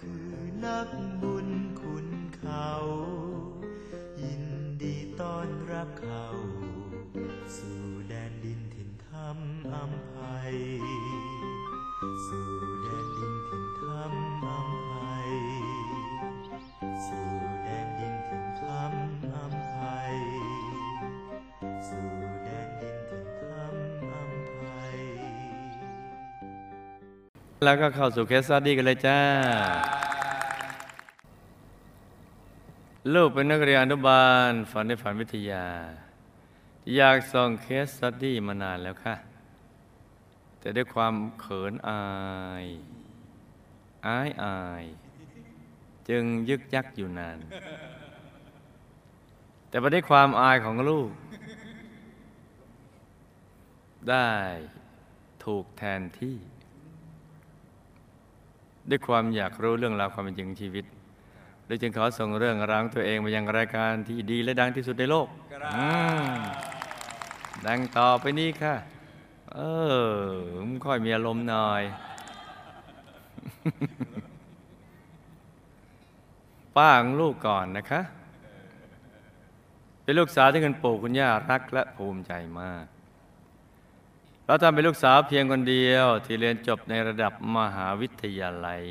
คือนักบุญคุณเขา ยินดีต้อนรับเขา สู่แดนดินถิ่นธรรมอำไพยสู่แดนดินถิ่นธรรมอำไพยสู่แดนดินถิ่นธรรมอำไพยสู่แดนดินถิ่นธรรมอำไพยแล้วก็เข้าสู่ case study กันเลยจ้า ลูกเป็นนักเรียนอนุบาล ฝันในฝันวิทยา อยากส่ง case study มานานแล้วค่ะ แต่ด้วยความเขินอายอายอาย จึงยึกยักอยู่นาน แต่ประเด็นความอายของลูก ได้ถูกแทนที่ ด้วยความอยากรู้เรื่องราวความเป็นจริงชีวิต เลยจึงขอส่งเรื่องราวของตัวเองมายังรายการที่ดีและดังที่สุดในโลกอืมดังต่อไปนี้ค่ะ เออมันค่อยมีอารมณ์หน่อย ป้าของลูกก่อนนะคะ เป็นลูกสาวที่คุณปู่คุณย่ารักและภูมิใจมากเราทำเป็นลูกสาวเพียงคนเดียว ที่เรียนจบในระดับมหาวิทยาลัย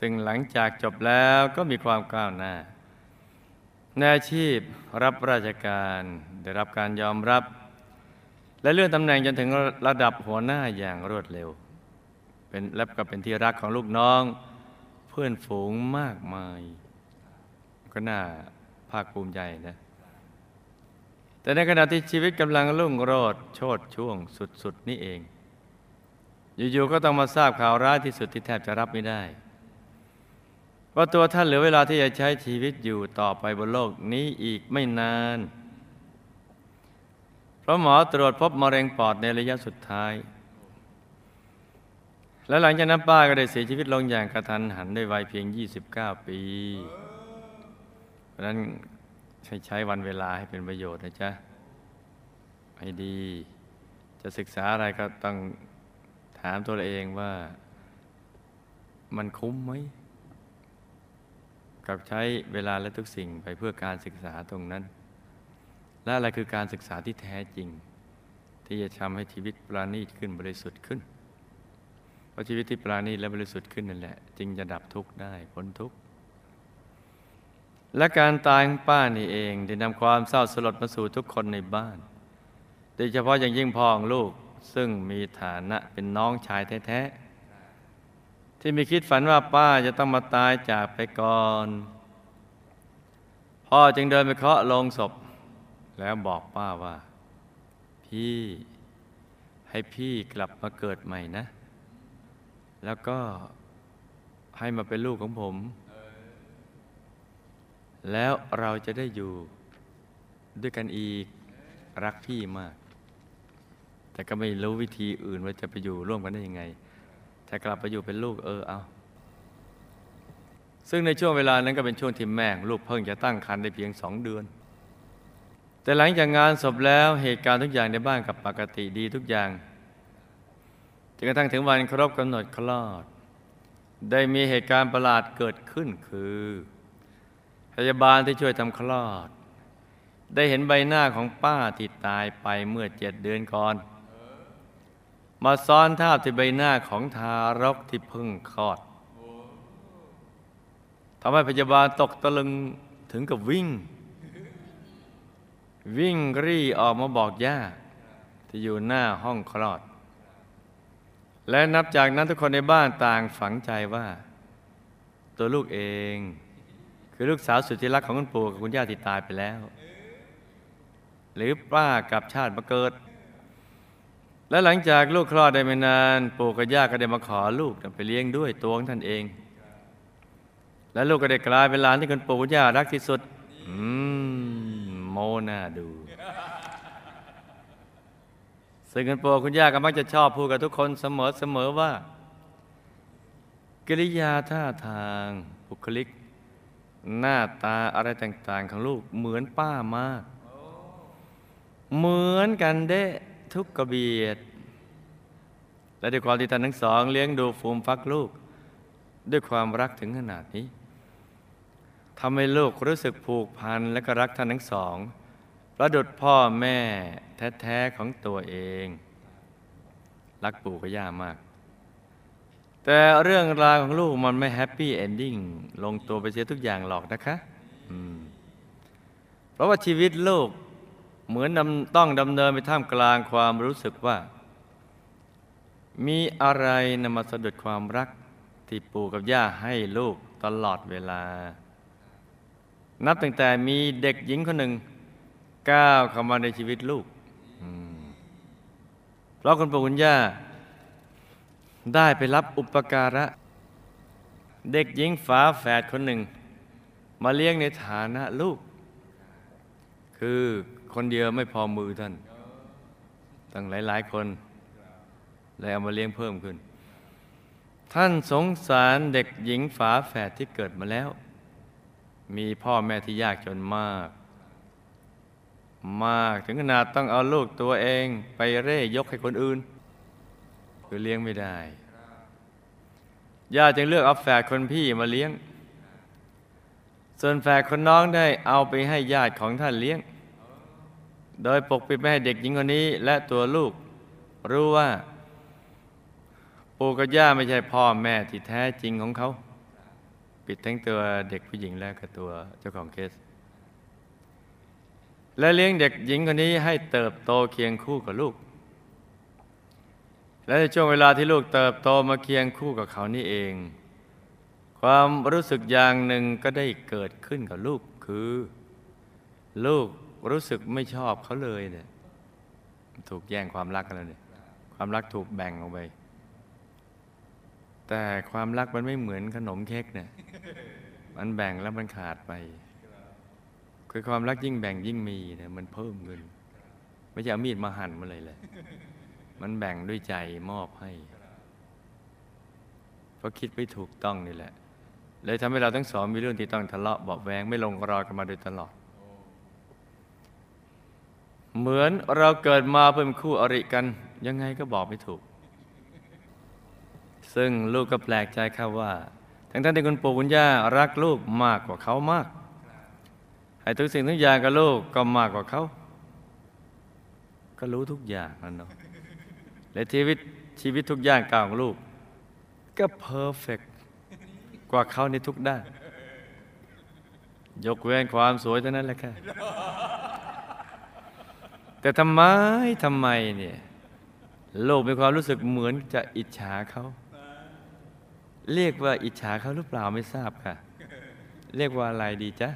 ซึ่งหลังจากจบแล้วก็มีความก้าวหน้า ในอาชีพรับราชการได้รับการยอมรับ และเลื่อนตำแหน่งจนถึงระดับหัวหน้าอย่างรวดเร็ว เป็นและก็เป็นที่รักของลูกน้อง เพื่อนฝูงมากมาย ก็น่าภาคภูมิใจนะแต่ในขณะที่ชีวิตกำลังรุ่งโรจน์โชดช่วงสุดๆนี่เอง อยู่ๆก็ต้องมาทราบข่าวร้ายที่สุดที่แทบจะรับไม่ได้ ว่าตัวท่านเหลือเวลาที่จะใช้ชีวิตอยู่ต่อไปบนโลกนี้อีกไม่นาน เพราะหมอตรวจพบมะเร็งปอดในระยะสุดท้าย และหลังจากนั้นป้าก็ได้เสียชีวิตลงอย่างกระทันหันด้วยวัยเพียง 29 ปี เพราะฉะนั้นใช้ใช้วันเวลาให้เป็นประโยชน์นะจ๊ะให้ดี จะศึกษาอะไรก็ต้องถามตัวเองว่ามันคุ้มไหม กับใช้เวลาและทุกสิ่งไปเพื่อการศึกษาตรงนั้น และอะไรคือการศึกษาที่แท้จริง ที่จะทำให้ชีวิตปราณีตขึ้นบริสุทธิ์ขึ้น เพราะชีวิตที่ปราณีตและบริสุทธิ์ขึ้นนั่นแหละ จึงจะดับทุกข์ได้พ้นทุกข์และการตายของป้านี่เองได้นำความเศร้าสลดมาสู่ทุกคนในบ้าน โดยเฉพาะอย่างยิ่งพ่อของลูกซึ่งมีฐานะเป็นน้องชายแท้ๆ ที่มีคิดฝันว่าป้าจะต้องมาตายจากไปก่อน พ่อจึงเดินไปเคาะลงศพ แล้วบอกป้าว่า พี่ให้พี่กลับมาเกิดใหม่นะ แล้วก็ให้มาเป็นลูกของผม แล้วเราจะได้อยู่ด้วยกันอีกรักพี่มาก แต่ก็ไม่รู้วิธีอื่นว่าจะไปอยู่ร่วมกันได้ยังไง ถ้ากลับไปอยู่เป็นลูกเออเอา ซึ่งในช่วงเวลานั้นก็เป็นช่วงที่แม่งลูกเพิ่งจะตั้งครรภ์ได้เพียงสองเดือน แต่หลังจากงานศพแล้วเหตุการณ์ทุกอย่างในบ้านกับปกติดีทุกอย่างจนกระทั่งถึงวันครบกำหนดคลอด ได้มีเหตุการณ์ประหลาดเกิดขึ้นคือพยาบาลที่ช่วยทำคลอด ได้เห็นใบหน้าของป้าที่ตายไปเมื่อเจ็ดเดือนก่อน มาซ้อนทาบที่ใบหน้าของทารกที่เพิ่งคลอดทำให้พยาบาลตกตะลึงถึงกับวิ่ง วิ่งรี่ออกมาบอกย่าที่อยู่หน้าห้องคลอด และนับจากนั้นทุกคนในบ้านต่างฝังใจว่า ตัวลูกเอง คือลูกสาวสุดที่รักของคุณปู่กับคุณย่าที่ตายไปแล้ว หรือป้ากับชาติมาเกิด และหลังจากลูกคลอดได้ไม่นาน ปู่กับย่าก็ได้มาขอลูกไปเลี้ยงด้วยตัวของท่านเอง และลูกก็ได้กลายเป็นหลานที่คุณปู่คุณย่ารักที่สุด อืมโมน่าดู ซึ่งคุณปู่คุณย่าก็มักจะชอบพูดกับทุกคนเสมอเสมอว่า กิริยาท่าทางบุคลิก หน้าตาอะไรต่าง ๆ ของลูกเหมือนป้ามาก เหมือนกันเด๊ะ ทุกกระเบียด และด้วยความที่ท่านทั้งสอง เลี้ยงดูฟูมฟักลูก ด้วยความรักถึงขนาดนี้ทำให้ลูกรู้สึกผูกพันและก็รักท่านทั้งสองประดุจพ่อแม่แท้ๆของตัวเอง รักปู่กับย่ามาก แต่เรื่องราวของลูกมันไม่ happy endingลงตัวไปเสียทุกอย่างหรอกนะคะ เพราะว่าชีวิตลูก เหมือนต้องดำเนินไปท่ามกลางความรู้สึกว่า มีอะไรนำมาสะดุดความรักที่ปู่กับย่าให้ลูกตลอดเวลา นับตั้งแต่มีเด็กหญิงคนหนึ่งก้าวเข้ามาในชีวิตลูกเพราะคุณปู่คุณย่า ได้ไปรับอุปการะ เด็กหญิงฝาแฝดคนหนึ่ง มาเลี้ยงในฐานะลูก คือ คนเดียวไม่พอมือท่านตั้งหลาย ๆ คนเลยเอามาเลี้ยงเพิ่มขึ้น ท่านสงสารเด็กหญิงฝาแฝดที่เกิดมาแล้ว มีพ่อแม่ที่ยากจนมาก มากถึงขนาดต้องเอาลูกตัวเองไปเร่ยกให้คนอื่น คือเลี้ยงไม่ได้ย่าจึงเลือกเอาแฝดคนพี่มาเลี้ยง ส่วนแฝดคนน้องได้เอาไปให้ญาติของท่านเลี้ยง โดยปกปิดไม่ให้เด็กหญิงคนนี้ และตัวลูก รู้ว่า ปู่กับย่าไม่ใช่พ่อแม่ที่แท้จริงของเขา ปิดทั้งตัวเด็กผู้หญิงและก็ตัวเจ้าของเคส และเลี้ยงเด็กหญิงคนนี้ให้เติบโตเคียงคู่กับลูก และในช่วงเวลาที่ลูกเติบโตมาเคียงคู่กับเขานี่เอง ความรู้สึกอย่างหนึ่งก็ได้เกิดขึ้นกับลูกคือ ลูก รู้สึกไม่ชอบเขาเลยเนี่ย ถูกแย่งความรักกันแล้วเนี่ยความรักถูกแบ่งออกไป แต่ความรักมันไม่เหมือนขนมเค้กเนี่ย มันแบ่งแล้วมันขาดไป คือความรักยิ่งแบ่งยิ่งมีเนี่ยมันเพิ่มขึ้นไม่ใช่เอามีดมาหั่นมาเลยเลย มันแบ่งด้วยใจมอบให้ เพราะคิดไม่ถูกต้องนี่แหละ เลยทำให้เราทั้งสองมีเรื่องที่ต้องทะเลาะเบาแวงไม่ลงรอยกันมาโดยตลอด เหมือนเราเกิดมาเป็นคู่อริกัน ยังไงก็บอกไม่ถูก ซึ่งลูกก็แปลกใจครับว่า ทั้งท่านที่คุณปู่คุณย่ารักลูกมากกว่าเขามาก ให้ทุกสิ่งทุกอย่างกับลูกก็มากกว่าเขา ก็รู้ทุกอย่างนั่นเนาะและชีวิตชีวิตทุกอย่างก้าวของลูก ก็เพอร์เฟกกว่าเขาในทุกด้าน ยกเว้นความสวยเท่านั้นแหละค่ะ แต่ทำไมทำไมเนี่ยโลกมีความรู้สึกเหมือนจะอิจฉาเขา เรียกว่าอิจฉาเขาหรือเปล่าไม่ทราบค่ะ เรียกว่าอะไรดีจ๊ะ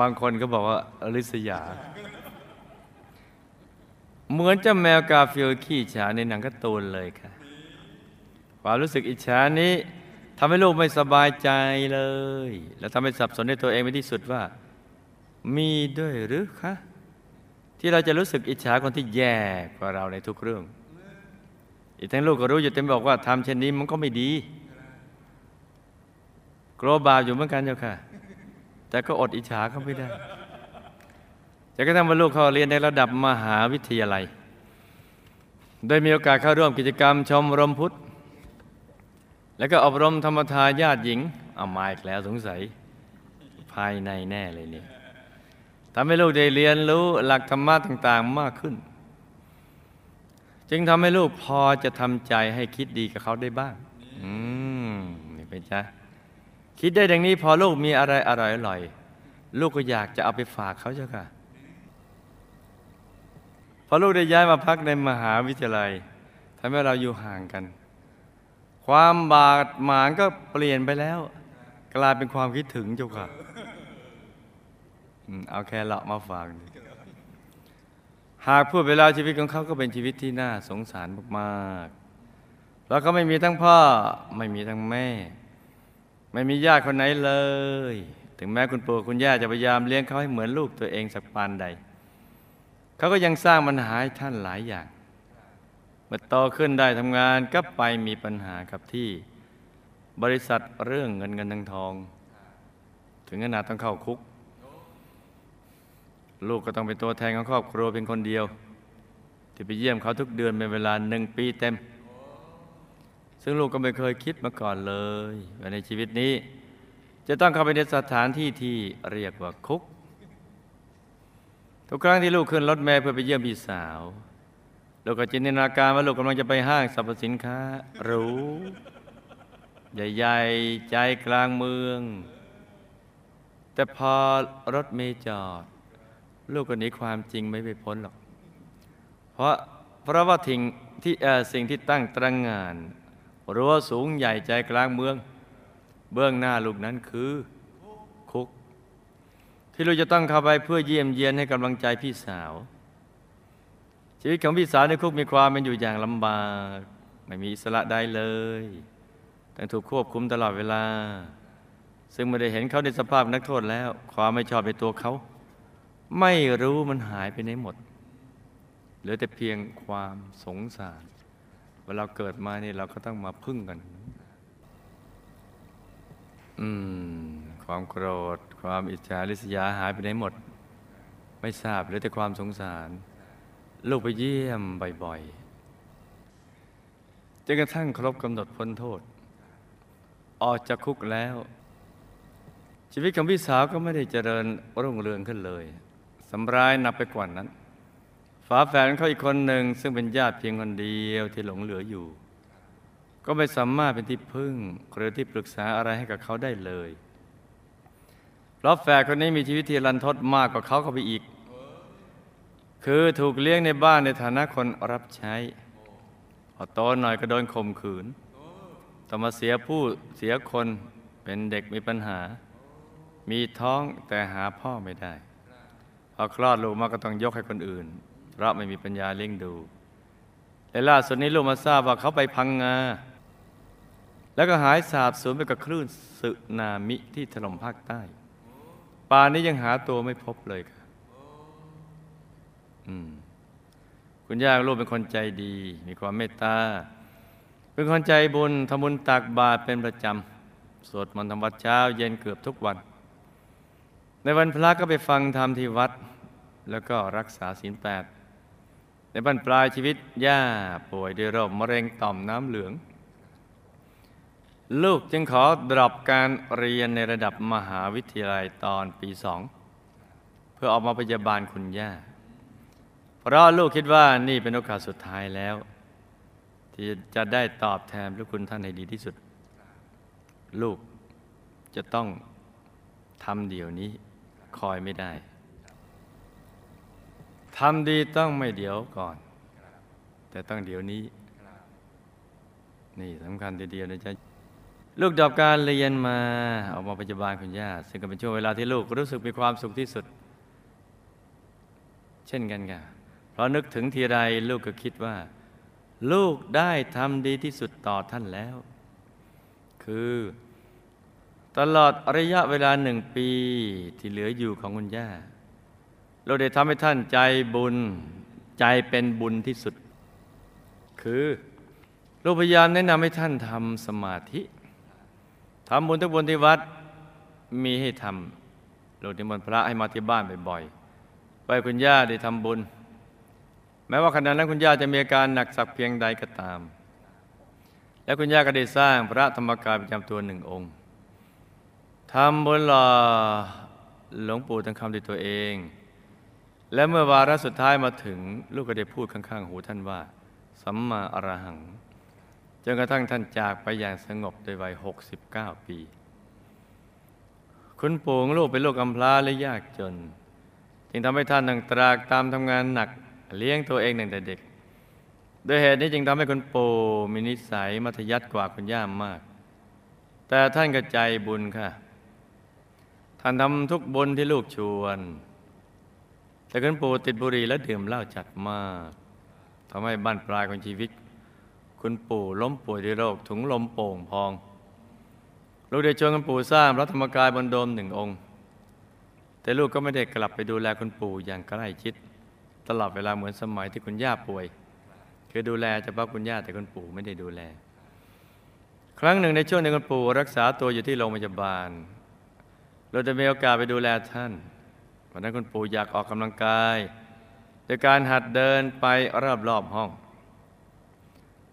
บางคนก็บอกว่าอริษยา เหมือนเจ้าแมวกาฟิลขี้ฉาในหนังการ์ตูนเลยค่ะ ความรู้สึกอิจฉานี้ทำให้ลูกไม่สบายใจเลย แล้วทำให้สับสนในตัวเองไปที่สุดว่า มีด้วยหรือคะ ที่เราจะรู้สึกอิจฉาคนที่แย่กว่าเราในทุกเรื่อง อีกทั้งลูกก็รู้อยู่เต็มบอกว่าทำเช่นนี้มันก็ไม่ดีกลัวบาปอยู่เหมือนกันเจ้าค่ะ แต่ก็อดอิจฉาเขาไม่ได้จะกระทั่งว่าลูกเขาเรียนในระดับมหาวิทยาลัย โดยมีโอกาสเข้าร่วมกิจกรรมชมรมพุทธ แล้วก็อบรมธรรมทายาทหญิงเอามาอีกแล้วสงสัย ภายในแน่เลยเนี่ย ทำให้ลูกได้เรียนรู้หลักธรรมะต่าง ๆ มากขึ้น จึงทำให้ลูกพอจะทำใจให้คิดดีกับเขาได้บ้าง อืมนี่เป็นจ้ะคิดได้ดังนี้พอลูกมีอะไรอร่อยๆลูกก็อยากจะเอาไปฝากเขาเจ้าค่ะ พอลูกได้ย้ายมาพักในมหาวิทยาลัยทำให้เราอยู่ห่างกัน ความบาดหมางก็เปลี่ยนไปแล้ว กลายเป็นความคิดถึงเจ้าค่ะ เอาแค่เลาะมาฝากหากพูดเวลาชีวิตของเขาก็เป็นชีวิตที่น่าสงสารมากๆเพราะเขาไม่มีทั้งพ่อ ไม่มีทั้งแม่ ไม่มีญาติคนไหนเลย ถึงแม้คุณปู่คุณย่าจะพยายามเลี้ยงเขาให้เหมือนลูกตัวเองสักปานใด เขาก็ยังสร้างปัญหาให้ท่านหลายอย่าง เมื่อโตขึ้นได้ทำงานก็ไปมีปัญหากับที่ บริษัทเรื่องเงินเงินทองทอง ถึงขนาดต้องเข้าคุก ลูกก็ต้องเป็นตัวแทนของครอบครัวเป็นคนเดียว ที่ไปเยี่ยมเขาทุกเดือนเป็นเวลาหนึ่งปีเต็ม ซึ่งลูกก็ไม่เคยคิดมาก่อนเลยว่าในชีวิตนี้ จะต้องเข้าไปในสถานที่ที่เรียกว่าคุก ทุกครั้งที่ลูกขึ้นรถแม่เพื่อไปเยี่ยมพี่สาว ลูกก็จินตนาการว่าลูกกำลังจะไปห้างสรรพสินค้าหรูใหญ่ๆใจกลางเมือง แต่พอรถเมย์จอด ลูกก็หนีความจริงไม่ไปพ้นหรอก เพราะเพราะว่าทิ้งที่สิ่งที่ตั้งตระงานรั้วสูงใหญ่ใจกลางเมือง เบื้องหน้าลูกนั้นคือคุก ที่ลูกจะต้องเข้าไปเพื่อเยี่ยมเยียนให้กำลังใจพี่สาว ชีวิตของพี่สาวในคุกมีความเป็นอยู่อย่างลำบาก ไม่มีอิสระใดเลยต้องถูกควบคุมตลอดเวลา ซึ่งไม่ได้เห็นเขาในสภาพนักโทษแล้ว ความไม่ชอบในตัวเขา ไม่รู้มันหายไปไหนหมด เหลือแต่เพียงความสงสาร เวลาเกิดมานี่เราก็ต้องมาพึ่งกัน อืม ความโกรธ ความอิจฉาริษยาหายไปไหนหมด ไม่ทราบเหลือแต่ความสงสาร ลูกไปเยี่ยมบ่อยๆจนกระทั่งครบกำหนดพ้นโทษ ออกจากคุกแล้วชีวิตของพี่สาวก็ไม่ได้เจริญรุ่งเรืองขึ้นเลย สำร้ายนักไปกว่านั้นฝาแฝดของเขาอีกคนหนึ่งซึ่งเป็นญาติเพียงคนเดียวที่หลงเหลืออยู่ ก็ไม่สามารถเป็นที่พึ่งหรือที่ปรึกษาอะไรให้กับเขาได้เลย เพราะแฝดคนนี้มีชีวิตที่รันทดมากกว่าเขาเข้าไปอีก คือถูกเลี้ยงในบ้านในฐานะคนรับใช้พอโตหน่อยก็โดนข่มขืนต้อมาเสียผู้เสียคนเป็นเด็กมีปัญหา มีท้องแต่หาพ่อไม่ได้ พอคลอดลูกมาก็ต้องยกให้คนอื่น เพราะไม่มีปัญญาเลี้ยงดู และล่าสุดนี้ลูกมาทราบว่าเขาไปพังงา แล้วก็หายสาบสูญไปกับคลื่นสึนามิที่ถล่มภาคใต้ป่านนี้ยังหาตัวไม่พบเลยค่ะคุณย่าลูกเป็นคนใจดี มีความเมตตา เป็นคนใจบุญทำบุญตักบาตรเป็นประจำ สวดมนต์ทำวัดเช้า เย็นเกือบทุกวัน ในวันพระก็ไปฟังธรรมที่วัด แล้วก็รักษาศีลแปดในบรรปลายชีวิต ย่าป่วยด้วยโรคมะเร็งต่อมน้ำเหลือง ลูกจึงขอดรอปการเรียนในระดับมหาวิทยาลัยตอนปีสอง เพื่อออกมาพยาบาลคุณย่า เพราะลูกคิดว่านี่เป็นโอกาสสุดท้ายแล้ว ที่จะได้ตอบแทนพระคุณท่านให้ดีที่สุด ลูกจะต้องทำเดี๋ยวนี้ คอยไม่ได้ทำดีต้องไม่เดี๋ยวก่อน แต่ต้องเดี๋ยวนี้ นี่สำคัญทีเดียวนะจ๊ะลูกดอบการเรียนมาออกมาปัจจุบันคุณย่าซึ่งก็เป็นช่วงเวลาที่ลูกรู้สึกมีความสุขที่สุด เช่นกันค่ะเพราะนึกถึงทีไรลูกก็คิดว่า ลูกได้ทำดีที่สุดต่อท่านแล้ว คือ ตลอดระยะเวลาหนึ่งปีที่เหลืออยู่ของคุณย่า เราได้ทำให้ท่านใจบุญใจเป็นบุญที่สุด คือลูกพยายามแนะนำให้ท่านทำสมาธิทำบุญทุกบุญที่วัดมีให้ทำลูกนิมนต์พระให้มาที่บ้านบ่อยๆไปคุณย่าได้ทำบุญ แม้ว่าขณะนั้นคุณย่าจะมีอาการหนักสักเพียงใดก็ตาม แล้วคุณย่าก็ได้สร้างพระธรรมกายประจำตัวหนึ่งองค์ ทำบุญหล่อหลวงปู่ทั้งคำด้วยตัวเอง และเมื่อวาระสุดท้ายมาถึงลูกก็ได้พูดข้างๆ หูท่านว่า สัมมาอรหัง จนกระทั่งท่านจากไปอย่างสงบในวัย 69 ปี คุณปู่ของลูกเป็นลูกกำพร้าและยากจน จึงทำให้ท่านนั่งตรากตามทำงานหนักเลี้ยงตัวเองตั้งแต่เด็กโดยเหตุนี้จึงทำให้คุณปู่มีนิสัยมัธยัติกว่าคุณย่ามาก แต่ท่านก็ใจบุญค่ะ ท่านทำทุกบุญที่ลูกชวน แต่คุณปู่ติดบุหรี่และดื่มเหล้าจัดมากทำให้บ้านปลายของชีวิต คุณปู่ล้มป่วยด้วยโรคถุงลมโป่งพอง ลูกได้ชวนคุณปู่สร้างพระธรรมกายบนโดมหนึ่งองค์ แต่ลูกก็ไม่ได้กลับไปดูแลคุณปู่อย่างใกล้ชิด ตลอดเวลาเหมือนสมัยที่คุณย่าป่วย คือดูแลเฉพาะคุณย่าแต่คุณปู่ไม่ได้ดูแล ครั้งหนึ่งในช่วงที่คุณปู่รักษาตัวอยู่ที่โรงพยาบาล เราจะมีโอกาสไปดูแลท่าน วันนั้นคุณปู่อยากออกกำลังกายโดยการหัดเดินไปรอบๆห้อง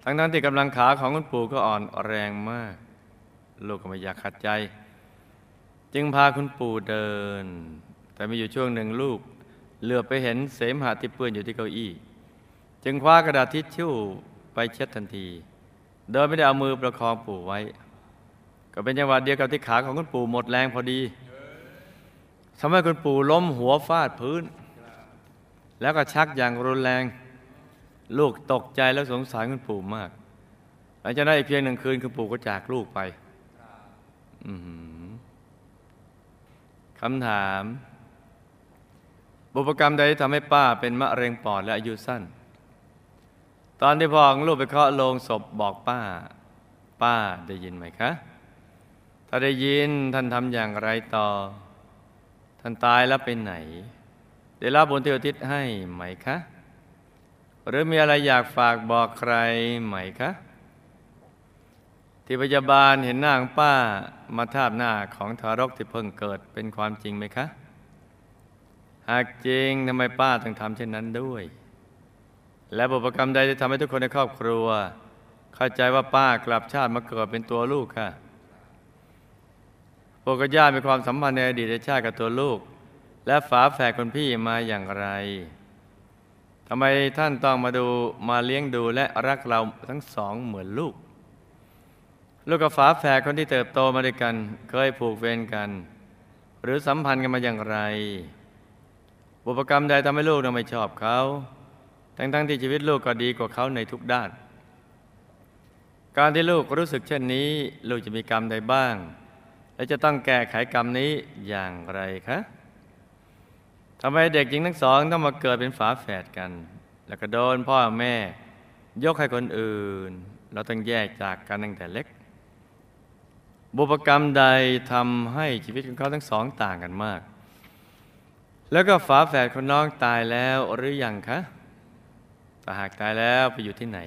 ทั้งนั้นที่กำลังขาของคุณปู่ก็อ่อนแรงมาก ลูกก็ไม่อยากขัดใจ จึงพาคุณปู่เดิน แต่มีอยู่ช่วงหนึ่งลูก เหลือไปเห็นเสมหะที่เปื้อนอยู่ที่เก้าอี้ จึงคว้ากระดาษทิชชู่ไปเช็ดทันที โดยไม่ได้เอามือประคองปู่ไว้ ก็เป็นจังหวะเดียวกับที่ขาของคุณปู่หมดแรงพอดี ทำให้คุณปู่ล้มหัวฟาดพื้น แล้วก็ชักอย่างรุนแรง ลูกตกใจแล้วสงสารคุณปู่มาก หลังจากนั้นอีกเพียงหนึ่งคืนคุณปู่ก็จากลูกไปคำถาม บุพกรรมใดที่ทำให้ป้าเป็นมะเร็งปอดและอายุสั้น ตอนที่พ่อของลูกไปเคาะโลงศพบอกป้า ป้าได้ยินไหมคะ ถ้าได้ยินท่านทำอย่างไรต่อ ท่านตายแล้วไปไหน ได้รับบุญที่อุทิศให้ไหมคะ หรือมีอะไรอยากฝากบอกใครไหมคะ ที่พยาบาลเห็นหน้าของป้ามาทาบหน้าของทารกที่เพิ่งเกิดเป็นความจริงไหมคะ หากจริงทำไมป้าต้องทำเช่นนั้นด้วย และบุพกรรมใดที่ทำให้ทุกคนในครอบครัว เข้าใจว่าป้ากลับชาติมาเกิดเป็นตัวลูกค่ะ พวกกับญามีความสัมพันธ์ในอดีตชาติกับตัวลูก และฝาแฝดคนพี่มาอย่างไรทำไมท่านต้องมาดูมาเลี้ยงดูและรักเราทั้งสองเหมือนลูก ลูกกับฝาแฝดคนที่เติบโตมาด้วยกัน เคยผูกเวรกัน หรือสัมพันธ์กันมาอย่างไร บุพกรรมใดทำให้ลูกเราไม่ชอบเขา ทั้งๆทที่ชีวิตลูกก็ดีกว่าเขาในทุกด้าน การที่ลูกรู้สึกเช่นนี้ ลูกจะมีกรรมใดบ้าง และจะต้องแก้ไขกรรมนี้อย่างไรคะทำไมเด็กหญิงทั้งสองต้องมาเกิดเป็นฝาแฝดกัน แล้วก็โดนพ่อแม่ ยกให้คนอื่น เราต้องแยกจากกันตั้งแต่เล็ก บุพกรรมใดทำให้ชีวิตของเขาทั้งสองต่างกันมาก แล้วก็ฝาแฝดคนน้องตายแล้วหรือยังคะถ้าหากตายแล้วไปอยู่ที่ไหน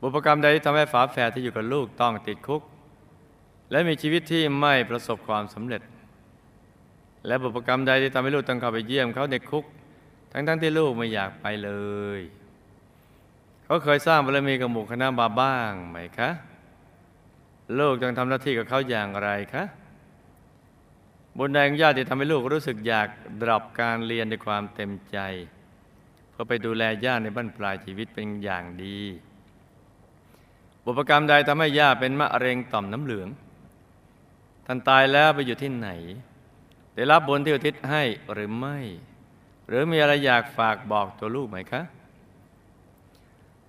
บุพกรรมใดที่ทำให้ฝาแฝดที่อยู่กับลูกต้องติดคุก และมีชีวิตที่ไม่ประสบความสำเร็จ และบุพกรรมใดที่ทำให้ลูกต้องเข้าไปเยี่ยมเขาในคุก ทั้งๆทที่ลูกไม่อยากไปเลย เขาเคยสร้างบารมีกับหมู่คณะบาบ้างไหมคะ ลูกต้องทำหน้าที่กับเขาอย่างไรคะบุญใดของญาติที่ทำให้ลูกรู้สึกอยากดรอปการเรียนด้วยความเต็มใจ เพื่อไปดูแลญาติในบ้านปลายชีวิตเป็นอย่างดี บุพกรรมใดทำให้ย่าเป็นมะเร็งต่อมน้ำเหลือง ท่านตายแล้วไปอยู่ที่ไหน ได้รับบุญที่อุทิศให้หรือไม่ หรือมีอะไรอยากฝากบอกตัวลูกไหมคะ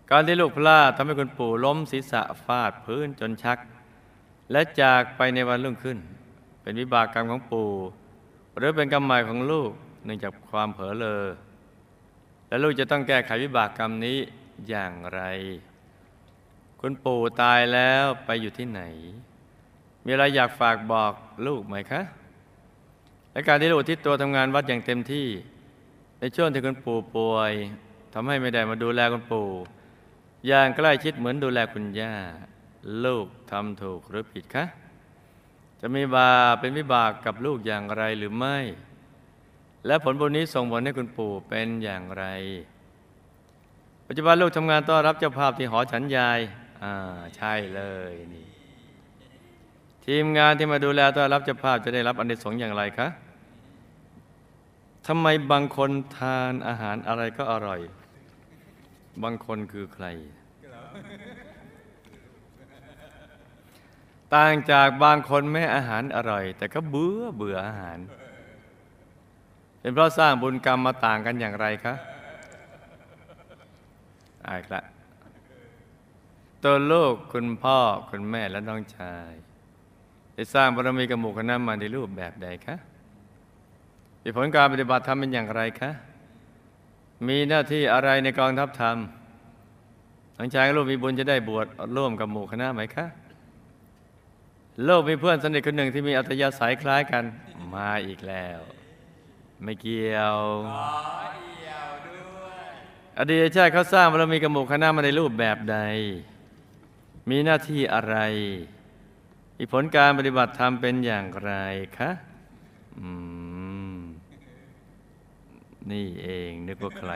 การที่ลูกพลาดทำให้คุณปู่ล้มศีรษะฟาดพื้นจนชัก และจากไปในวันรุ่งขึ้น เป็นวิบากกรรมของปู่ หรือเป็นกรรมใหม่ของลูกเนื่องจากความเผลอเลอและลูกจะต้องแก้ไขวิบากกรรมนี้อย่างไร คุณปู่ตายแล้วไปอยู่ที่ไหน มีอะไรอยากฝากบอกลูกไหมคะ และการที่ลูกที่ตัวทำงานวัดอย่างเต็มที่ ในช่วงที่คุณปู่ป่วยทำให้ไม่ได้มาดูแลคุณปู่ อย่างใกล้ชิดเหมือนดูแลคุณย่า ลูกทำถูกหรือผิดคะ จะมีบาปเป็นวิบากกับลูกอย่างไรหรือไม่ และผลบุญนี้ส่งผลให้คุณปู่เป็นอย่างไร ปัจจุบันลูกทำงานต้อนรับเจ้าภาพที่หอฉันยาย อ่า ใช่เลยนี่ ทีมงานที่มาดูแลต้อนรับเจ้าภาพจะได้รับอันดีสงอย่างไรคะทำไมบางคนทานอาหารอะไรก็อร่อย บางคนคือใคร ต่างจากบางคนแม้อาหารอร่อย แต่ก็เบื่อเบื่ออาหาร เป็นเพราะสร้างบุญกรรมมาต่างกันอย่างไรคะอายละตัวลูกคุณพ่อคุณแม่และน้องชาย ได้สร้างบารมีกับหมู่คณะมาในรูปแบบใดคะมีผลการปฏิบัติธรรมเป็นอย่างไรคะ มีหน้าที่อะไรในกองทัพธรรมน้องชายกับลูกมีบุญจะได้บวชร่วมกับหมู่คณะไหมคะโลกมีเพื่อนสนิทคนหนึ่งที่มีอัตยาศัยคล้ายกันมาอีกแล้ว ไม่เกี่ยวอดีตชาติเขาสร้างบารมีกับหมู่คณะมาในรูปแบบใด มีหน้าที่อะไร อีผลการปฏิบัติธรรมเป็นอย่างไรคะอืมนี่เองนึกว่าใคร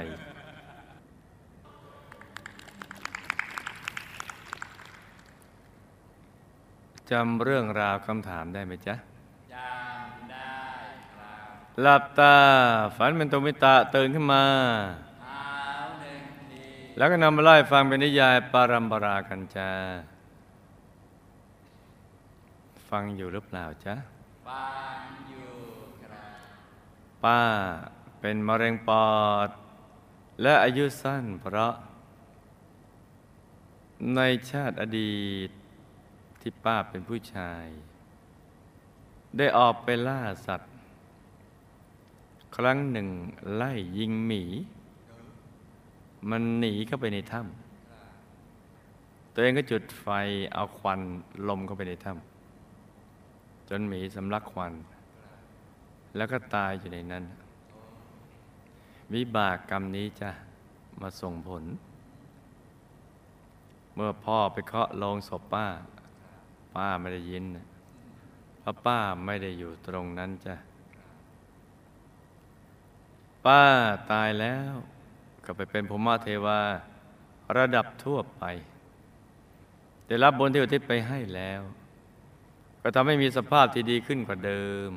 จำเรื่องราวคำถามได้ไหมจ๊ะจำได้ครับหลับตา ฝันเป็นตุมิตะตื่นขึ้นมา แล้วก็นำมาไล่ฟังเป็นนิยายปารัมปรากันจ้า ฟังอยู่หรือเปล่าจ๊ะ ฟังอยู่ครับ ป้าเป็นมะเร็งปอด และอายุสั้นเพราะ ในชาติอดีตที่ป้าเป็นผู้ชาย ได้ออกไปล่าสัตว์ ครั้งหนึ่งไล่ยิงหมี มันหนีเข้าไปในถ้ำตัวเองก็จุดไฟเอาควันลมเข้าไปในถ้ำ จนหมีสำลักควัน แล้วก็ตายอยู่ในนั้น วิบากกรรมนี้จะมาส่งผล เมื่อพ่อไปเคาะโลงศพป้า ป้าไม่ได้ยินนะเพราะป้าไม่ได้อยู่ตรงนั้นจ้ะป้าตายแล้วก็ไปเป็นภูมิเทวาระดับทั่วไปได้รับบนที่อุทิศไปให้แล้ว ก็ทำให้มีสภาพที่ดีขึ้นกว่าเดิม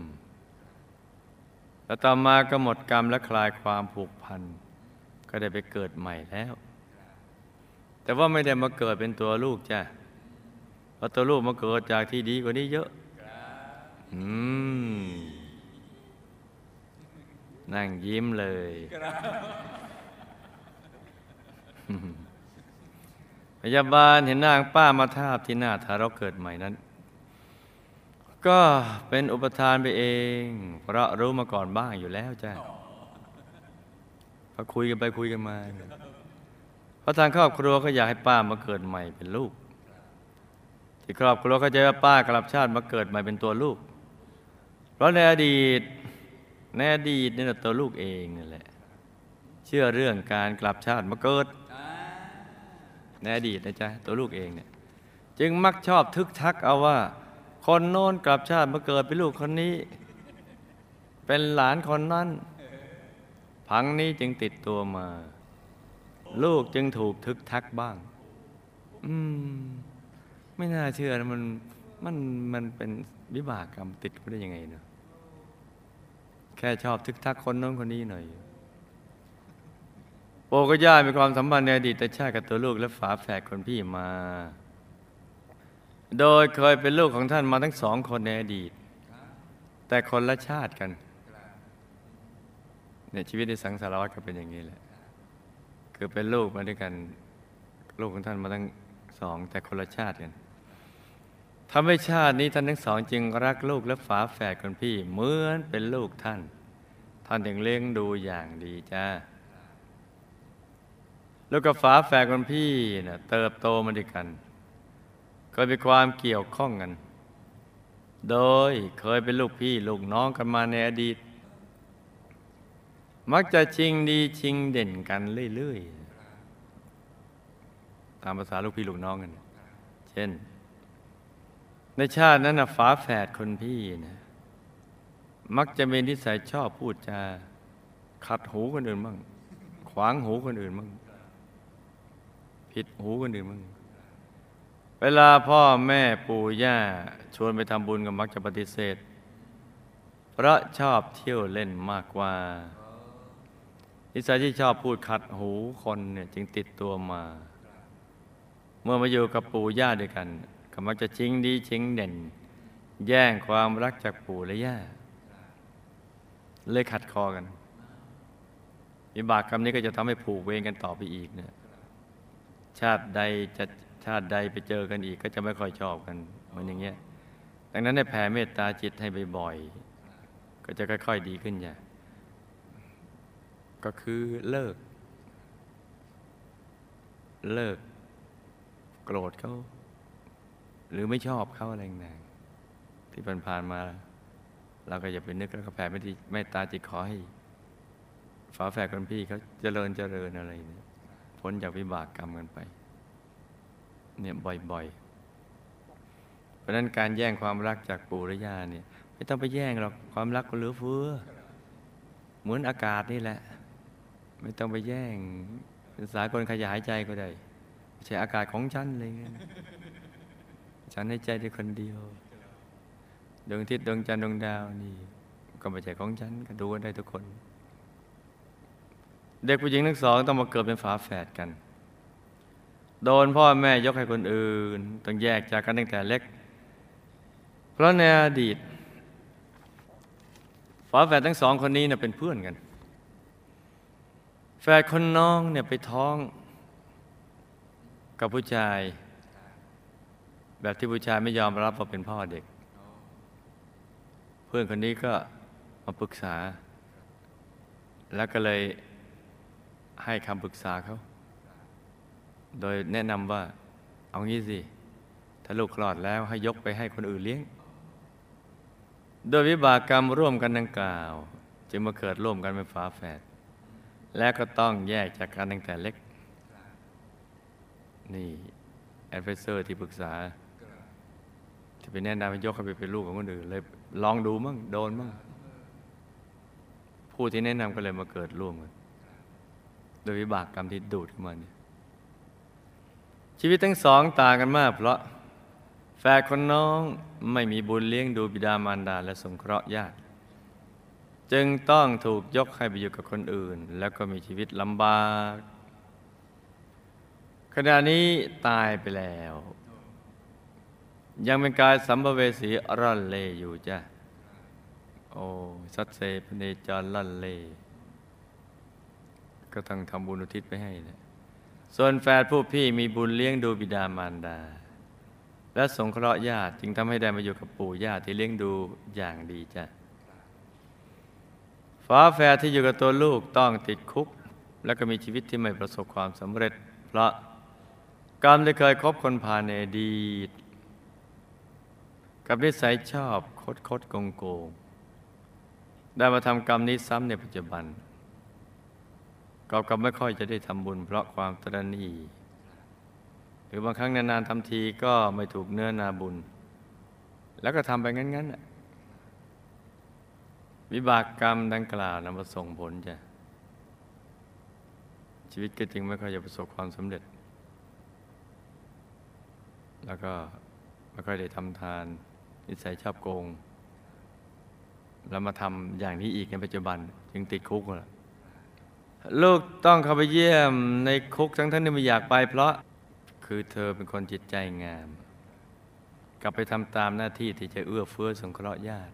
แล้วต่อมาก็หมดกรรมและคลายความผูกพัน ก็ได้ไปเกิดใหม่แล้ว แต่ว่าไม่ได้มาเกิดเป็นตัวลูกจ้ะเพราะตัวลูกมาเกิดจากที่ดีกว่านี้เยอะ อืม นั่งยิ้มเลยพยาบาลเห็นนางป้ามาทาบที่หน้าทารกเกิดใหม่นั้น ก็เป็นอุปทานไปเอง เพราะรู้มาก่อนบ้างอยู่แล้วจ้ะพอคุยกันไปคุยกันมาเพราะทางครอบครัวก็อยากให้ป้ามาเกิดใหม่เป็นลูก ที่ครอบครัวก็จะว่าป้ากลับชาติมาเกิดใหม่เป็นตัวลูก เพราะในอดีตในอดีตนี่นะตัวลูกเองนั่นแหละ เชื่อเรื่องการกลับชาติมาเกิดในอดีตนะจ๊ะตัวลูกเองเนี่ย จึงมักชอบทึกทักเอาว่า คนโน้นกลับชาติมาเกิดเป็นลูกคนนี้ เป็นหลานคนนั้นพังนี้จึงติดตัวมา ลูกจึงถูกทึกทักบ้าง อืม ไม่น่าเชื่อนะมันมันมันเป็นวิบากกรรมติดมาได้ยังไงเนาะแค่ชอบทึกทักคนโน้นคนนี้หน่อยโปก็ย่ามีความสัมพันธ์ในอดีตชาติกับตัวลูกและฝาแฝดคนพี่มา โดยเคยเป็นลูกของท่านมาทั้งสองคนในอดีต แต่คนละชาติกันเนี่ยชีวิตในสังสารวัฏก็เป็นอย่างนี้แหละ คือเป็นลูกมาด้วยกัน ลูกของท่านมาทั้งสอง แต่คนละชาติกันทำให้ชาตินี้ท่านทั้งสองจึงรักลูกและฝาแฝดคนพี่เหมือนเป็นลูกท่าน ท่านถึงเลี้ยงดูอย่างดีจ้าล้วก็ฝาแฝดคนพี่นะเติบโตมาด้วยกัน เคยมีความเกี่ยวข้องกัน โดยเคยเป็นลูกพี่ลูกน้องกันมาในอดีต มักจะชิงดีชิงเด่นกันเรื่อยๆ ตามภาษาลูกพี่ลูกน้องกัน เช่น ในชาตินั้นนะฝาแฝดคนพี่นะมักจะมีนิสัยชอบพูดจาขัดหูคนอื่นบ้างขวางหูคนอื่นบ้างผิดหูคนอื่นบ้าง เวลาพ่อแม่ปู่ย่าชวนไปทำบุญก็มักจะปฏิเสธ เพราะชอบเที่ยวเล่นมากกว่า นิสัยที่ชอบพูดขัดหูคนเนี่ยจึงติดตัวมา เมื่อมาอยู่กับปู่ย่าด้วยกันก็มักจะชิงดีชิงเด่น แย่งความรักจากปู่และย่า เลยขัดคอกันวิบากกรรมนี้ก็จะทำให้ผูกเวรกันต่อไปอีกเนี่ยชาติใดจะ ชาติใดไปเจอกันอีกก็จะไม่ค่อยชอบกันเหมือนอย่างเงี้ยดังนั้นให้แผ่เมตตาจิตให้บ่อยๆก็จะค่อย ๆ ดีขึ้นอย่างก็คือเลิก เลิก โกรธเขาหรือไม่ชอบเขาอะไรต่างที่ผ่านๆมา เราก็อย่าไปนึกแล้วก็แผ่เมตตาจิตขอให้ฝาแฝดคนพี่เขาเจริญเจริญอะไรเนี่ยพ้นจากวิบากกรรมกันไป เนี่ยบ่อยๆ เพราะนั้นการแย่งความรักจากปู่และย่าเนี่ยไม่ต้องไปแย่งหรอกความรักก็เหลือเฟือเหมือนอากาศนี่แหละ ไม่ต้องไปแย่งเป็นสากลขยายใจก็ได้ใช่อากาศของฉันเงี้ยฉันให้ใจได้คนเดียวดวงอาทิตย์ดวงจันทร์ดวงดาวนี่ก็ไม่ใช่ของฉันก็ดูได้ทุกคน เด็กผู้หญิงทั้งสองต้องมาเกิดเป็นฝาแฝดกัน โดนพ่อแม่ยกให้คนอื่น ต้องแยกจากกันตั้งแต่เล็ก เพราะในอดีตฝาแฝดทั้งสองคนนี้เนี่ยเป็นเพื่อนกัน แฝดคนน้องเนี่ยไปท้องกับผู้ชาย แบบที่ผู้ชายไม่ยอมรับว่าเป็นพ่อเด็ก เพื่อนคนนี้ก็มาปรึกษา แล้วก็เลยให้คำปรึกษาเขา โดยแนะนำว่าเอางี้สิ ถ้าลูกคลอดแล้วให้ยกไปให้คนอื่นเลี้ยง โดยวิบากกรรมร่วมกันดังกล่าว จึงมาเกิดร่วมกันเป็นฝาแฝด และก็ต้องแยกจากกันตั้งแต่เล็ก นี่แอดไวเซอร์ที่ปรึกษา ที่ไปแนะนำให้ยกให้ไปเป็นลูกของคนอื่นเลยลองดูมั่งโดนมั่งผู้ที่แนะนำก็เลยมาเกิดร่วมกันโดยวิบากกรรมที่ดูดขึ้นมาเนี่ย ชีวิตทั้งสองต่างกันมาก เพราะแฝดคนน้องไม่มีบุญเลี้ยงดูบิดามารดาและสงเคราะห์ญาติจึงต้องถูกยกให้ไปอยู่กับคนอื่น แล้วก็มีชีวิตลำบาก ขณะนี้ตายไปแล้ว ยังเป็นกายสัมภเวสีร่อนเลอยู่จ้ะ โอ้สัตเซพเนจรล่อนเล่ก็ต้องทำบุญอุทิศไปให้นะ ส่วนแฝดผู้พี่มีบุญเลี้ยงดูบิดามารดา และสงเคราะห์ญาติจึงทำให้ได้มาอยู่กับปู่ย่าที่เลี้ยงดูอย่างดีจ้ะฝาแฝดที่อยู่กับตัวลูกต้องติดคุก แล้วก็มีชีวิตที่ไม่ประสบความสำเร็จ เพราะกรรมได้เคยคบคนผ่านในอดีต กับนิสัยชอบคดคดโกงโกงได้มาทำกรรมนี้ซ้ำในปัจจุบัน ก็กับไม่ค่อยจะได้ทำบุญเพราะความตระนีหรือบางครั้งนานๆทำทีก็ไม่ถูกเนื้อนาบุญ แล้วก็ทำไปงั้นๆะวิบากกรรมดังกล่าวนำมาส่งผลจ้ะชีวิตก็จึงไม่ค่อยจะประสบความสำเร็จ แล้วก็ไม่ค่อยได้ทำทานนิสัยชอบโกง แล้วมาทำอย่างนี้อีกในปัจจุบัน จึงติดคุกแล้ว ลูกต้องเข้าไปเยี่ยมในคุกทั้งท่านที่ไม่อยากไปเพราะคือเธอเป็นคนจิตใจงาม กลับไปทำตามหน้าที่ที่จะเอื้อเฟื้อสงเคราะห์ญาติ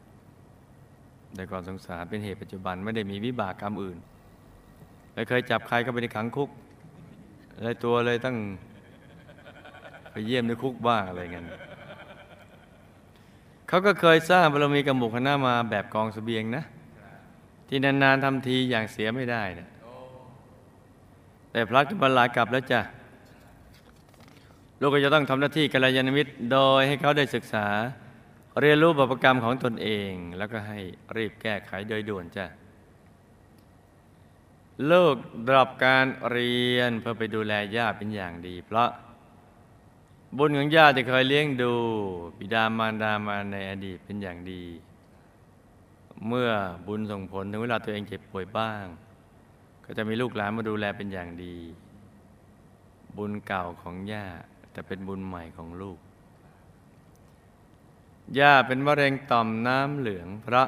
แต่ก่อนสงสารเป็นเหตุปัจจุบันไม่ได้มีวิบากกรรมอื่นไม่เคยจับใครเข้าไปในขังคุกเลยตัวเลยตั้งไปเยี่ยมในคุกบ้างอะไรเงี้ยเขาก็เคยสร้างบารมีกับหมู่คณะมาแบบกองสเสบียงนะ ที่นานๆทำทีอย่างเสียไม่ได้นะ แต่พระจะบรรลากลับแล้วจ้ะลูกก็จะต้องทำหน้าที่กัลยาณมิตรโดยให้เขาได้ศึกษา เรียนรู้บุพกรรมของตนเอง แล้วก็ให้รีบแก้ไขโดยด่วนจ้ะลูกดรอปการเรียนเพื่อไปดูแลญาติเป็นอย่างดี เพราะบุญของญาติที่เคยเลี้ยงดูบิดามารดามาในอดีตเป็นอย่างดี เมื่อบุญส่งผลถึงเวลาตัวเองเจ็บป่วยบ้าง ก็จะมีลูกหลานมาดูแลเป็นอย่างดี บุญเก่าของย่าแต่เป็นบุญใหม่ของลูก ย่าเป็นมะเร็งต่อมน้ำเหลืองพระ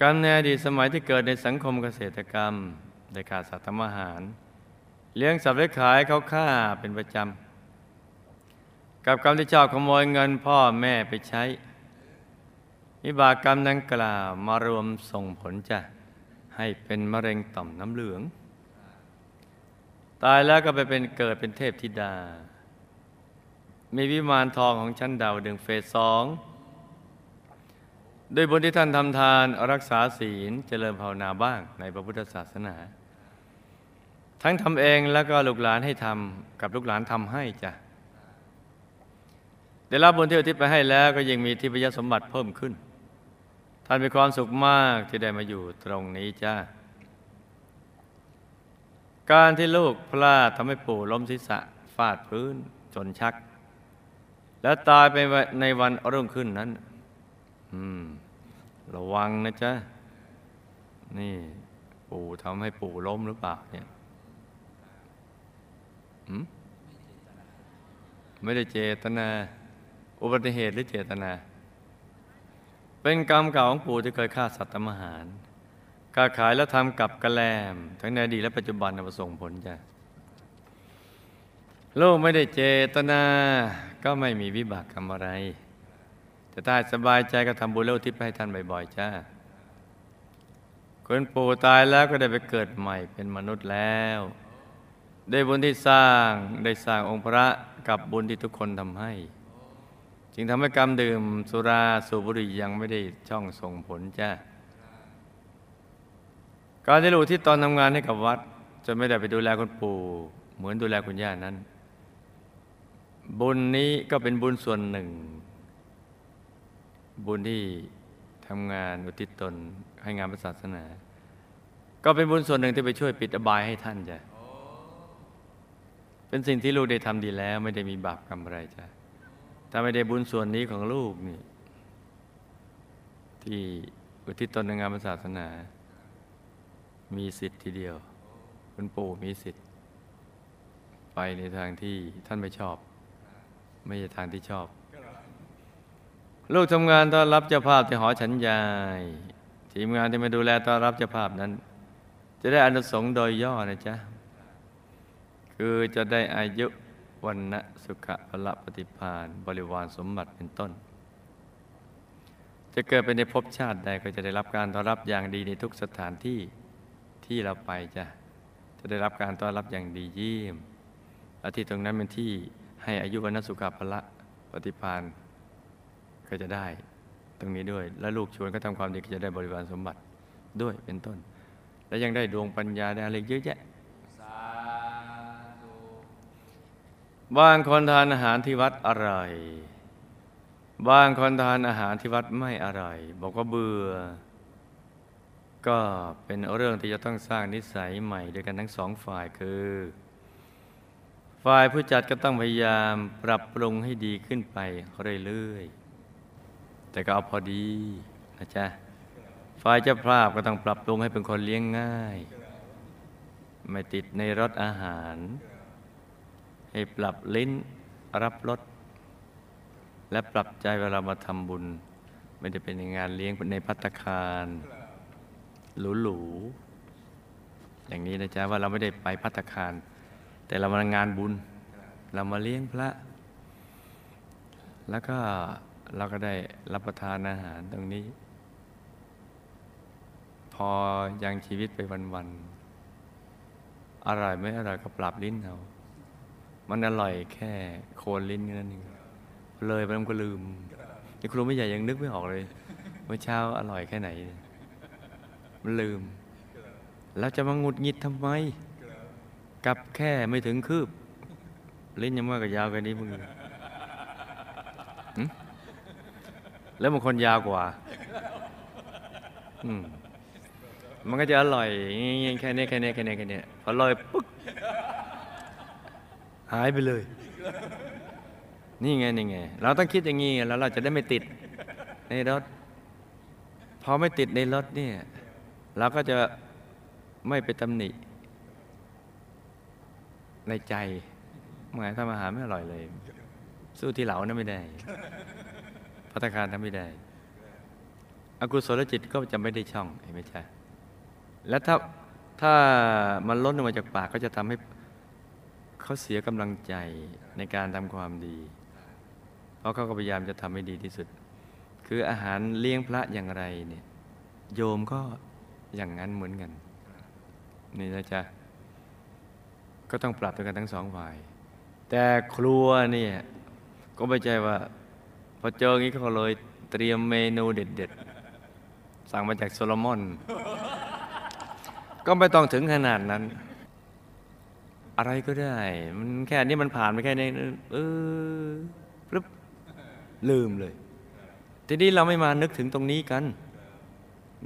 การในอดีตสมัยที่เกิดในสังคมเกษตรกรรมได้ขาดสัตว์ทำอาหาร เลี้ยงสัตว์ไว้ขายเขาฆ่าเป็นประจำ กับกรรมที่ชอบขโมยเงินพ่อแม่ไปใช้วิบากกรรมดังกล่าวมารวมส่งผลจะ ให้เป็นมะเร็งต่อมน้ำเหลือง ตายแล้วก็ไปเป็นเกิดเป็นเทพธิดา มีวิมานทองของชั้นดาวดึงเฟสสองด้วยบุญที่ท่านทำทานรักษาศีลเจริญภาวนาบ้างในพระพุทธศาสนา ทั้งทำเองแล้วก็ลูกหลานให้ทำกับลูกหลานทำให้จ้ะได้รับบุญที่อุทิศไปให้แล้วก็ยังมีทิพยสมบัติเพิ่มขึ้น ท่านมีความสุขมากที่ได้มาอยู่ตรงนี้จ้าการที่ลูกพลาดทำให้ปู่ล้มศีรษะฟาดพื้นจนชัก แล้วตายไปในวันรุ่งขึ้นนั้นระวังนะจ๊ะ นี่ปู่ทำให้ปู่ล้มหรือเปล่าเนี่ยไม่ได้เจตนา อุบัติเหตุหรือเจตนา เป็นกรรมเก่าของปู่ที่เคยฆ่าสัตว์ทำอาหารค้าขายและทำกับกระแลม ทั้งในอดีตและปัจจุบันนำมาส่งผลจ้ะลูกไม่ได้เจตนาก็ไม่มีวิบากกรรมอะไร แต่ถ้าสบายใจก็ทำบุญแล้วอุทิศไปให้ท่านบ่อยๆจ้าคนปู่ตายแล้วก็ได้ไปเกิดใหม่เป็นมนุษย์แล้ว ได้บุญที่สร้างได้สร้างองค์พระกับบุญที่ทุกคนทำให้ จึงทำให้กรรมดื่มสุราสูบบุหรี่ยังไม่ได้ช่องส่งผลจ้าการที่ลูกที่ตอนทำงานให้กับวัดจะไม่ได้ไปดูแลคุณปู่เหมือนดูแลคุณย่านั้น บุญนี้ก็เป็นบุญส่วนหนึ่ง บุญที่ทำงานอุทิศตนให้งานศาสนา ก็เป็นบุญส่วนหนึ่งที่ไปช่วยปิดอบายให้ท่านจ้ะเป็นสิ่งที่ลูกได้ทำดีแล้ว ไม่ได้มีบาปกรรมอะไรจ้ะ ถ้าไม่ได้บุญส่วนนี้ของลูกนี่ ที่อุทิศตนในงานศาสนา มีสิทธิ์ทีเดียว คุณปู่มีสิทธิ์ ไปในทางที่ท่านไม่ชอบ ไม่ใช่ทางที่ชอบ ลูกทำงานต้อนรับเจ้าภาพที่หอฉันยายทีมงานที่มาดูแลต้อนรับเจ้าภาพนั้น จะได้อานุสงส์โดยย่อนะจ๊ะ คือจะได้อายุ วันนะสุขะพละปฏิพานบริวารสมบัติเป็นต้น จะเกิดเป็นในภพชาติใดก็จะได้รับการต้อนรับอย่างดีในทุกสถานที่ที่เราไปจ้ะจะได้รับการต้อนรับอย่างดีเยี่ยมและที่ตรงนั้นเป็นที่ให้อายุวันนสุขะพละปฏิพานก็จะได้ตรงนี้ด้วย และลูกชวนก็ทำความดีก็จะได้บริวารสมบัติด้วยเป็นต้น และยังได้ดวงปัญญาได้อะไรเยอะแยะ บางคนทานอาหารที่วัดอร่อย บางคนทานอาหารที่วัดไม่อร่อย บอกว่าเบื่อ ก็เป็นเรื่องที่จะต้องสร้างนิสัยใหม่ด้วยกันทั้งสองฝ่ายคือ ฝ่ายผู้จัดก็ต้องพยายามปรับปรุงให้ดีขึ้นไปเรื่อยๆ แต่ก็เอาพอดีนะจ๊ะ ฝ่ายเจ้าภาพก็ต้องปรับปรุงให้เป็นคนเลี้ยงง่าย ไม่ติดในรสอาหาร ให้ปรับลิ้นรับรสและปรับใจเวลามาทำบุญ ไม่ได้เป็นงานเลี้ยงในพัตตาคารหรูๆอย่างนี้นะจ๊ะว่าเราไม่ได้ไปพัตตาคาร แต่เรามางานบุญ เรามาเลี้ยงพระ แล้วก็เราก็ได้รับประทานอาหารตรงนี้ พอยังชีวิตไปวันๆอร่อยไม่อร่อยก็ปรับลิ้นเอา มันอร่อยแค่โคนลิ้นแค่นั้นเองเลยไปมันก็ลืมนี่ครูไม่ใหญ่ยังนึกไม่ออกเลยเมื่อเช้าอร่อยแค่ไหน มันลืม แล้วจะมาหงุดหงิดทำไมกับแค่ไม่ถึงคืบ ลิ้นยังมากกว่ายาวกว่านี้มึงแล้วบางคนยาวกว่า อืมมันก็จะอร่อยแค่นี้แค่นี้แค่นี้แค่นี้พอลอยปุ๊บ หายไปเลย นี่ไงนี่ไง เราต้องคิดอย่างนี้แล้วเราจะได้ไม่ติดในรถ พอไม่ติดในรถเนี่ย เราก็จะไม่ไปตำหนิ ในใจหมายทำอาหารไม่อร่อยเลย สู้ที่เหลานะไม่ได้พัตตารทำไม่ได้อกุศลจิตก็จะไม่ได้ช่องเห็นไหมจ๊ะแล้วถ้าถ้ามันล้นออกมาจากปากก็จะทำให้ เขาเสียกำลังใจในการทำความดี เพราะเขาก็พยายามจะทำให้ดีที่สุด คืออาหารเลี้ยงพระอย่างไรเนี่ยโยมก็อย่างนั้นเหมือนกัน นี่นะจ๊ะก็ต้องปรับด้วยกันทั้งสองฝ่าย แต่ครัวเนี่ยก็ไม่ใช่ว่า พอเจองี้เขาเลยเตรียมเมนูเด็ด ๆ สั่งมาจากโซโลมอน ก็ไม่ต้องถึงขนาดนั้น อะไรก็ได้ มันแค่นี้มันผ่านไปแค่นี้เออปึ๊บลืมเลย ทีนี้เราไม่มานึกถึงตรงนี้กัน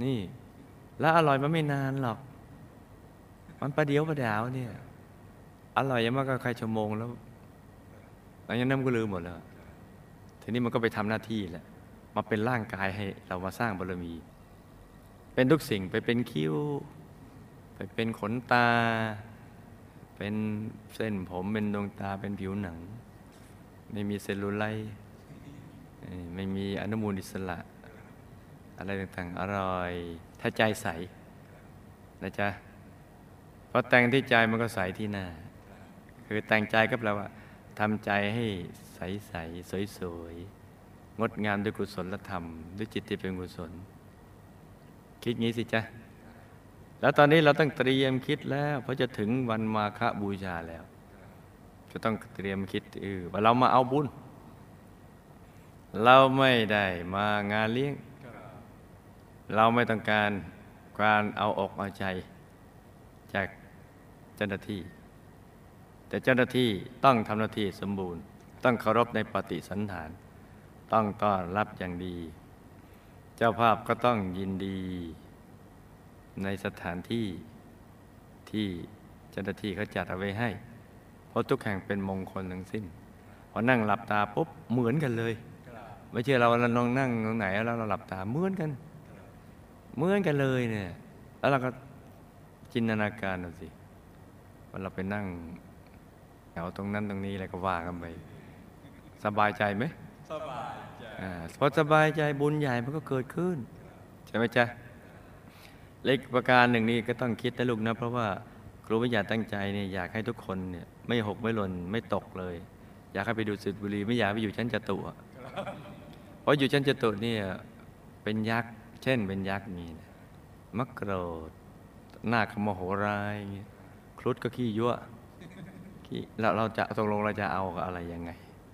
นี่ แล้วอร่อยมันไม่นานหรอก มันประเดียวประดาวเนี่ย อร่อยยังมากก็ใครชั่วโมงแล้วอันนี้น้ำก็ลืมหมดแล้ว ทีนี้มันก็ไปทำหน้าที่แหละ มาเป็นร่างกายให้เรามาสร้างบารมี เป็นทุกสิ่งไปเป็นคิ้ว ไปเป็นขนตา เป็นเส้นผมเป็นดวงตาเป็นผิวหนัง ไม่มีเซลลูไลท์ไม่มีอนุมูลอิสระ อะไรต่างๆ อร่อย ถ้าใจใสนะจ๊ะเพราะแต่งที่ใจมันก็ใสที่หน้า คือแต่งใจก็แปลว่าทำใจให้ใสใสสวยสวยๆงดงามด้วยกุศลธรรม ด้วยจิตที่เป็นกุศล คิดงี้สิจ๊ะ แล้วตอนนี้เราต้องเตรียมคิดแล้ว เพราะจะถึงวันมาฆบูชาแล้วจะต้องเตรียมคิดเออว่าเรามาเอาบุญ เราไม่ได้มางานเลี้ยง เราไม่ต้องการการเอาอกเอาใจ จากเจ้าหน้าที่ แต่เจ้าหน้าที่ต้องทำหน้าที่สมบูรณ์ ต้องเคารพในปฏิสันฐาน ต้องต้อนรับอย่างดี เจ้าภาพก็ต้องยินดี ในสถานที่ที่เจ้าหน้าที่เขาจัดเอาไว้ให้ เพราะทุกแห่งเป็นมงคลทั้งสิ้น พอนั่งหลับตาปุ๊บเหมือนกันเลย ไม่ใช่เราเราลองนั่งตรงไหนแล้วเราหลับตาเหมือนกัน เหมือนกันเลยเนี่ย แล้วเราก็จินตนาการเอาสิว่าเราไปนั่งแถวตรงนั้นตรงนี้อะไรก็ว่ากันไปสบายใจไหมสบายใจอ่าพอสบายใจบุญใหญ่มันก็เกิดขึ้น ใช่ไหมจ๊ะ เล็กประการหนึ่งนี่ก็ต้องคิดนะลูกนะ เพราะว่าครูวิทยาตั้งใจเนี่ยอยากให้ทุกคนเนี่ยไม่หกไม่หล่นไม่ตกเลย อยากให้ไปดูสุดบุรีไม่อยากไปอยู่ชั้นจตุอะเพราะอยู่ชั้นจตุเนี่ยเป็นยักษ์เช่น เป็นยักษ์มีนะมักโกรธหน้าขโมโหร้ายอย่างเงี้ยครุฑก็ขี้ยั่วขี้เราเราจะตกลงเราจะเอากับอะไรยังไง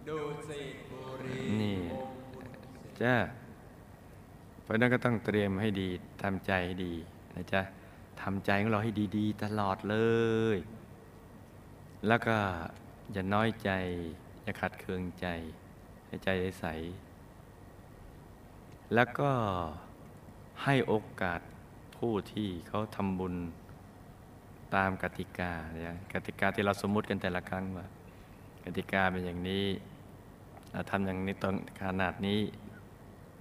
ดูสิบุรีนี่จ้าเพราะฉะนั้นก็ต้องเตรียมให้ดีทำใจให้ดี นะจ๊ะทำใจของเราให้ดีๆ ตลอดเลย แล้วก็อย่าน้อยใจ อย่าขัดเคืองใจ ให้ใจใส แล้วก็ให้โอกาสผู้ที่เขาทำบุญตามกติกาเนี่ยกติกาที่เราสมมุติกันแต่ละครั้งว่ากติกาเป็นอย่างนี้เราทำอย่างนี้ตรงขนาดนี้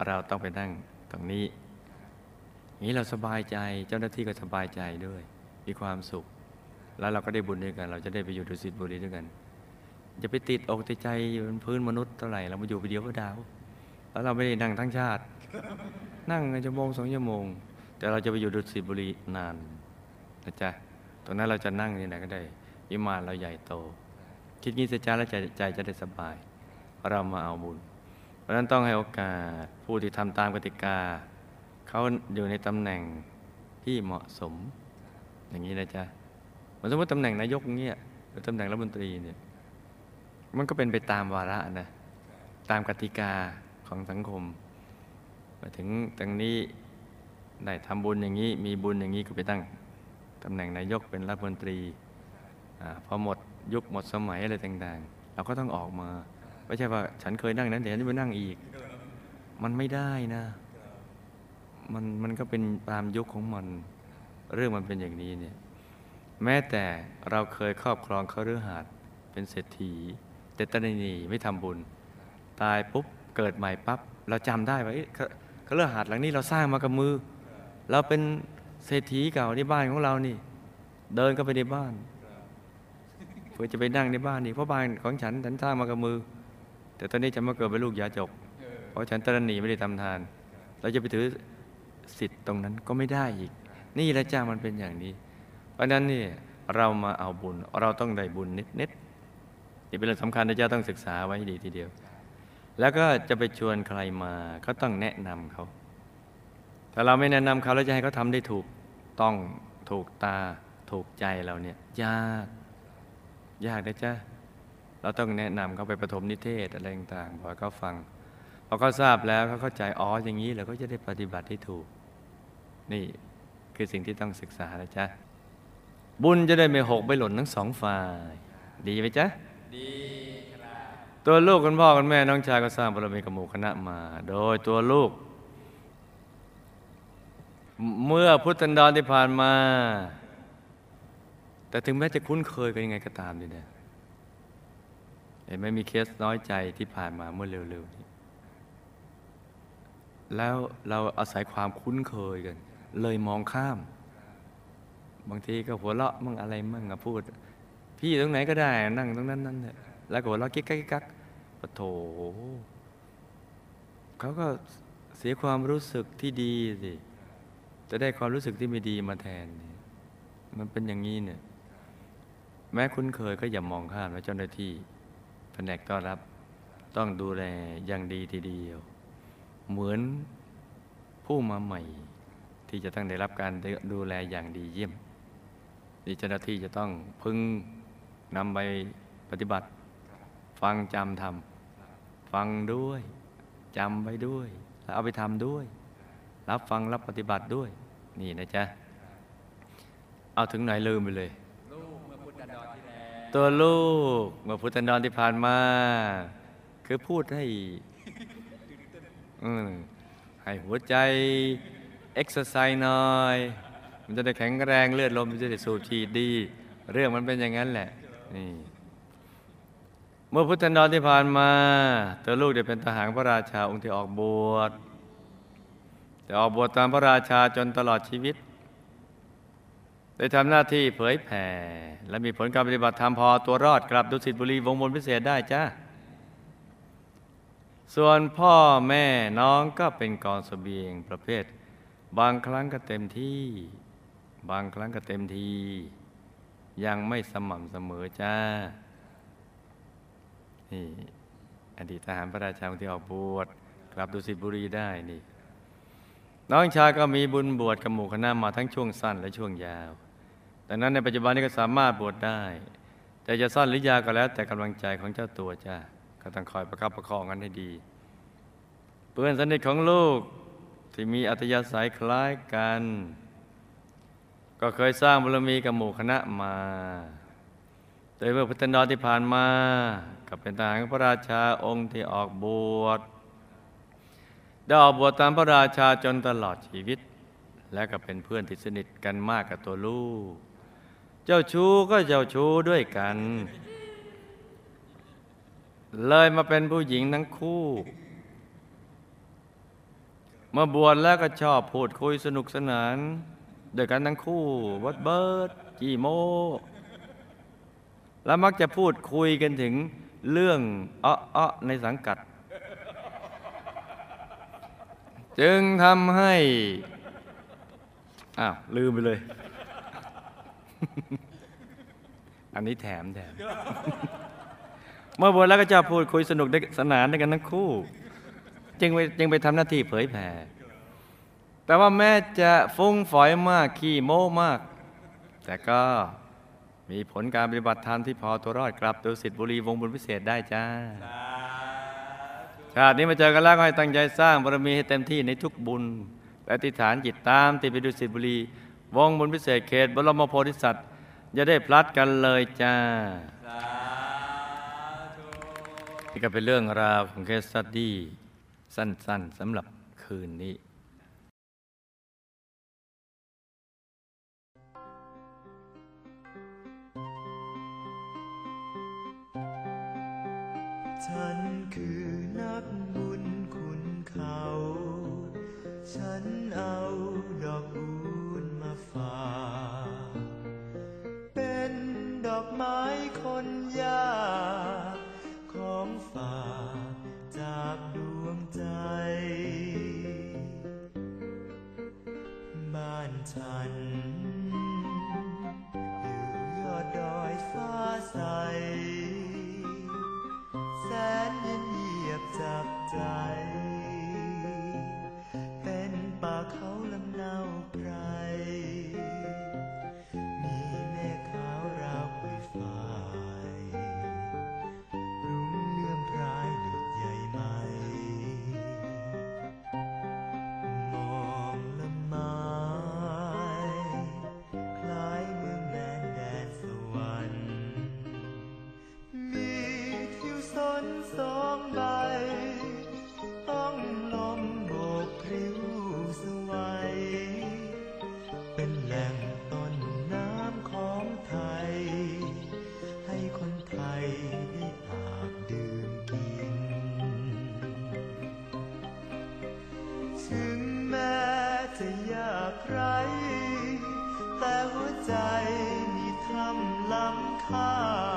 เราต้องไปนั่งตรงนี้ นี้เราสบายใจเจ้าหน้าที่ก็สบายใจด้วย มีความสุข แล้วเราก็ได้บุญด้วยกัน เราจะได้ไปอยู่ดุสิตบุรีด้วยกันจะไปติดอกติดใจอยู่บนพื้นมนุษย์เท่าไหร่เรามาอยู่ไปเดียวก็ดาว แล้วเราไม่ได้นั่งทั้งชาติ นั่งชั่วโมงสองชั่วโมง แต่เราจะไปอยู่ดุสิตบุรีนานนะจ๊ะตรงนั้นเราจะนั่งที่ไหนก็ได้วิมานเราใหญ่โต คิดงี้สิจ้าแล้วใจใจจะได้สบาย เรามาเอาบุญ เพราะฉะนั้นต้องให้โอกาสผู้ที่ทำตามกติกา เขาอยู่ในตำแหน่งที่เหมาะสม อย่างนี้นะจ๊ะเหมือนสมมติตำแหน่งนายกเงี้ยหรือตำแหน่งรัฐมนตรีเนี่ยมันก็เป็นไปตามวาระนะตามกติกาของสังคมมาถึงตรงนี้ได้ทำบุญอย่างนี้ มีบุญอย่างนี้ก็ไปตั้งตำแหน่งนายกเป็นรัฐมนตรีอพอหมดยุคหมดสมัยอะไรต่างๆ เราก็ต้องออกมา ไม่ใช่ว่าฉันเคยนั่งนั้นเดี๋ยวฉันจะไปนั่งอีก มันไม่ได้นะ มันมันก็เป็นตามยุคของมัน เรื่องมันเป็นอย่างนี้เนี่ยแม้แต่เราเคยครอบครองเขาเรือหาดเป็นเศรษฐี แต่ตนนีไม่ทำบุญ ตายปุ๊บเกิดใหม่ปั๊บเราจำได้ว่าเอ๊ะเขาเรือหาดหลังนี้เราสร้างมากับมือ เราเป็นเศรษฐีเก่าที่บ้านของเรานี่ เดินเข้าไปในบ้านเพื่อจะไปนั่งในบ้านนี่เพราะบ้านของฉันฉันสร้างมากับมือ แต่ตอนนี้จะมาเกิดเป็นลูกยาจก เพราะฉันตระหนีไม่ได้ทำทาน เราจะไปถือ สิทธิ์ตรงนั้นก็ไม่ได้อีก นี่ละจ้ามันเป็นอย่างนี้ เพราะนั้นนี่เรามาเอาบุญ เราต้องได้บุญนิดนิดๆนี่เป็นเรื่องสำคัญนะเจ้าต้องศึกษาไว้ดีทีเดียว แล้วก็จะไปชวนใครมาก็ต้องแนะนำเขาถ้าเราไม่แนะนำเขาแล้วจะให้เขาทำได้ถูกต้องถูกตาถูกใจเราเนี่ยยากยากนะจ๊ะเราต้องแนะนำเขาไปประถมนิเทศอะไรต่างๆพอเขาฟังพอเขาทราบแล้วเขาเข้าใจอ๋ออย่างนี้แล้วก็จะได้ปฏิบัติที่ถูก นี่คือสิ่งที่ต้องศึกษานะจ๊ะ บุญจะได้ไม่หกไม่หล่นทั้งสองฝ่าย ดีไหมจ๊ะ ดีครับ ตัวลูกคุณพ่อคุณแม่น้องชายก็สร้างบารมีกับหมู่คณะมา โดยตัวลูก เมื่อพุทธันดรที่ผ่านมา แต่ถึงแม้จะคุ้นเคยกันยังไงก็ตามดีเนี่ยเห็นไหมมีเคสน้อยใจที่ผ่านมาเมื่อเร็วๆนี้แล้วเราอาศัยความคุ้นเคยกัน เลยมองข้าม บางทีก็หัวเราะมั่งอะไรมั่งอะพูด พี่ตรงไหนก็ได้นั่งตรงนั้นนั่นแหละแล้วก็หัวเราะกิ๊กกักกิ๊กกักปะโถเขาก็เสียความรู้สึกที่ดีสิจะได้ความรู้สึกที่ไม่ดีมาแทน มันเป็นอย่างนี้เนี่ย แม้คุ้นเคยก็อย่ามองข้ามนะเจ้าหน้าที่แผนกต้อนรับ ต้องดูแลอย่างดีทีเดียว เหมือนผู้มาใหม่ ที่จะต้องได้รับการดูแลอย่างดีเยี่ยมนี่เจ้าหน้าที่จะต้องพึงนำไปปฏิบัติ ฟังจำทำฟังด้วยจำไว้ด้วย แล้วเอาไปทำด้วย รับฟังรับปฏิบัติด้วย นี่นะจ๊ะ เอาถึงไหนลืมไปเลย ตัวลูกเมื่อพุทธันดรที่ผ่านมา คือพูดให้ให้หัวใจ เอ็กซ์ไซส์หน่อย มันจะได้แข็งแรงเลือดลมมันจะได้สูบฉีดดี เรื่องมันเป็นอย่างนั้นแหละนี่เมื่อพุทธันดรที่ผ่านมาตัวลูกได้เป็นทหารพระราชาองค์ที่ออกบวชแต่ออกบวชตามพระราชาจนตลอดชีวิต ได้ทำหน้าที่เผยแผ่ และมีผลการปฏิบัติธรรมพอตัวรอดกลับดุสิตบุรีวงบนพิเศษได้จ้าส่วนพ่อแม่น้องก็เป็นกองเสบียงประเภท บางครั้งก็เต็มที่ บางครั้งก็เต็มที ยังไม่สม่ำเสมอจ้า นี่อดีตทหารพระราชาที่ออกบวชกลับดุสิตบุรีได้นี่ น้องชายก็มีบุญบวชกับหมู่คณะมาทั้งช่วงสั้นและช่วงยาวดังนั้นในปัจจุบันนี้ก็สามารถบวชได้ แต่จะสั้นหรือยาวก็แล้ว แต่กำลังใจของเจ้าตัวจ้าก็ต้องคอยประคับประคองกันให้ดี เพื่อนสนิทของลูก ที่มีอัตยาศัยคล้ายกัน ก็เคยสร้างบารมีกับหมู่คณะมา โดยเมื่อพุทธันดรที่ผ่านมากับเป็นทหารพระราชาองค์ที่ออกบวชได้ออกบวชตามพระราชาจนตลอดชีวิต และก็เป็นเพื่อนที่สนิทกันมากกับตัวลูก เจ้าชู้ก็เจ้าชู้ด้วยกัน เลยมาเป็นผู้หญิงทั้งคู่ เมื่อบวชแล้วก็ชอบพูดคุยสนุกสนานด้วยกันทั้งคู่วัดเบิร์ดจีโม แล้วมักจะพูดคุยกันถึงเรื่องอ้อๆในสังกัด จึงทำให้ อ้าว ลืมไปเลย อันนี้แถมแถม เมื่อบวชแล้วก็จะพูดคุยสนุกสนานด้วยกันทั้งคู่ จึงไปจึงไปทำหน้าที่เผยแผ่ แต่ว่าแม้จะฟุ้งฝอยมากขี้โม้มาก แต่ก็มีผลการปฏิบัติธรรมที่พอตัวรอดกลับตัวสิทธิบุรีวงบุญพิเศษได้จ้าชาตินี้มาเจอกันแล้วให้ตั้งใจสร้างบารมีให้เต็มที่ในทุกบุญและอธิษฐานจิตตามติดไปดูสิทธิบุรี วงบุญพิเศษเขต บรมโพธิสัตว์อย่าได้พลัดกันเลยจ้าสาธุนี่ก็เป็นเรื่องราวของเคสสตดี้ สั้นๆสำหรับคืนนี้ฉันคือนักบุญคุณเขา ฉันเอาดอกบุญมาฝาก ใจมีทำล้ำค่า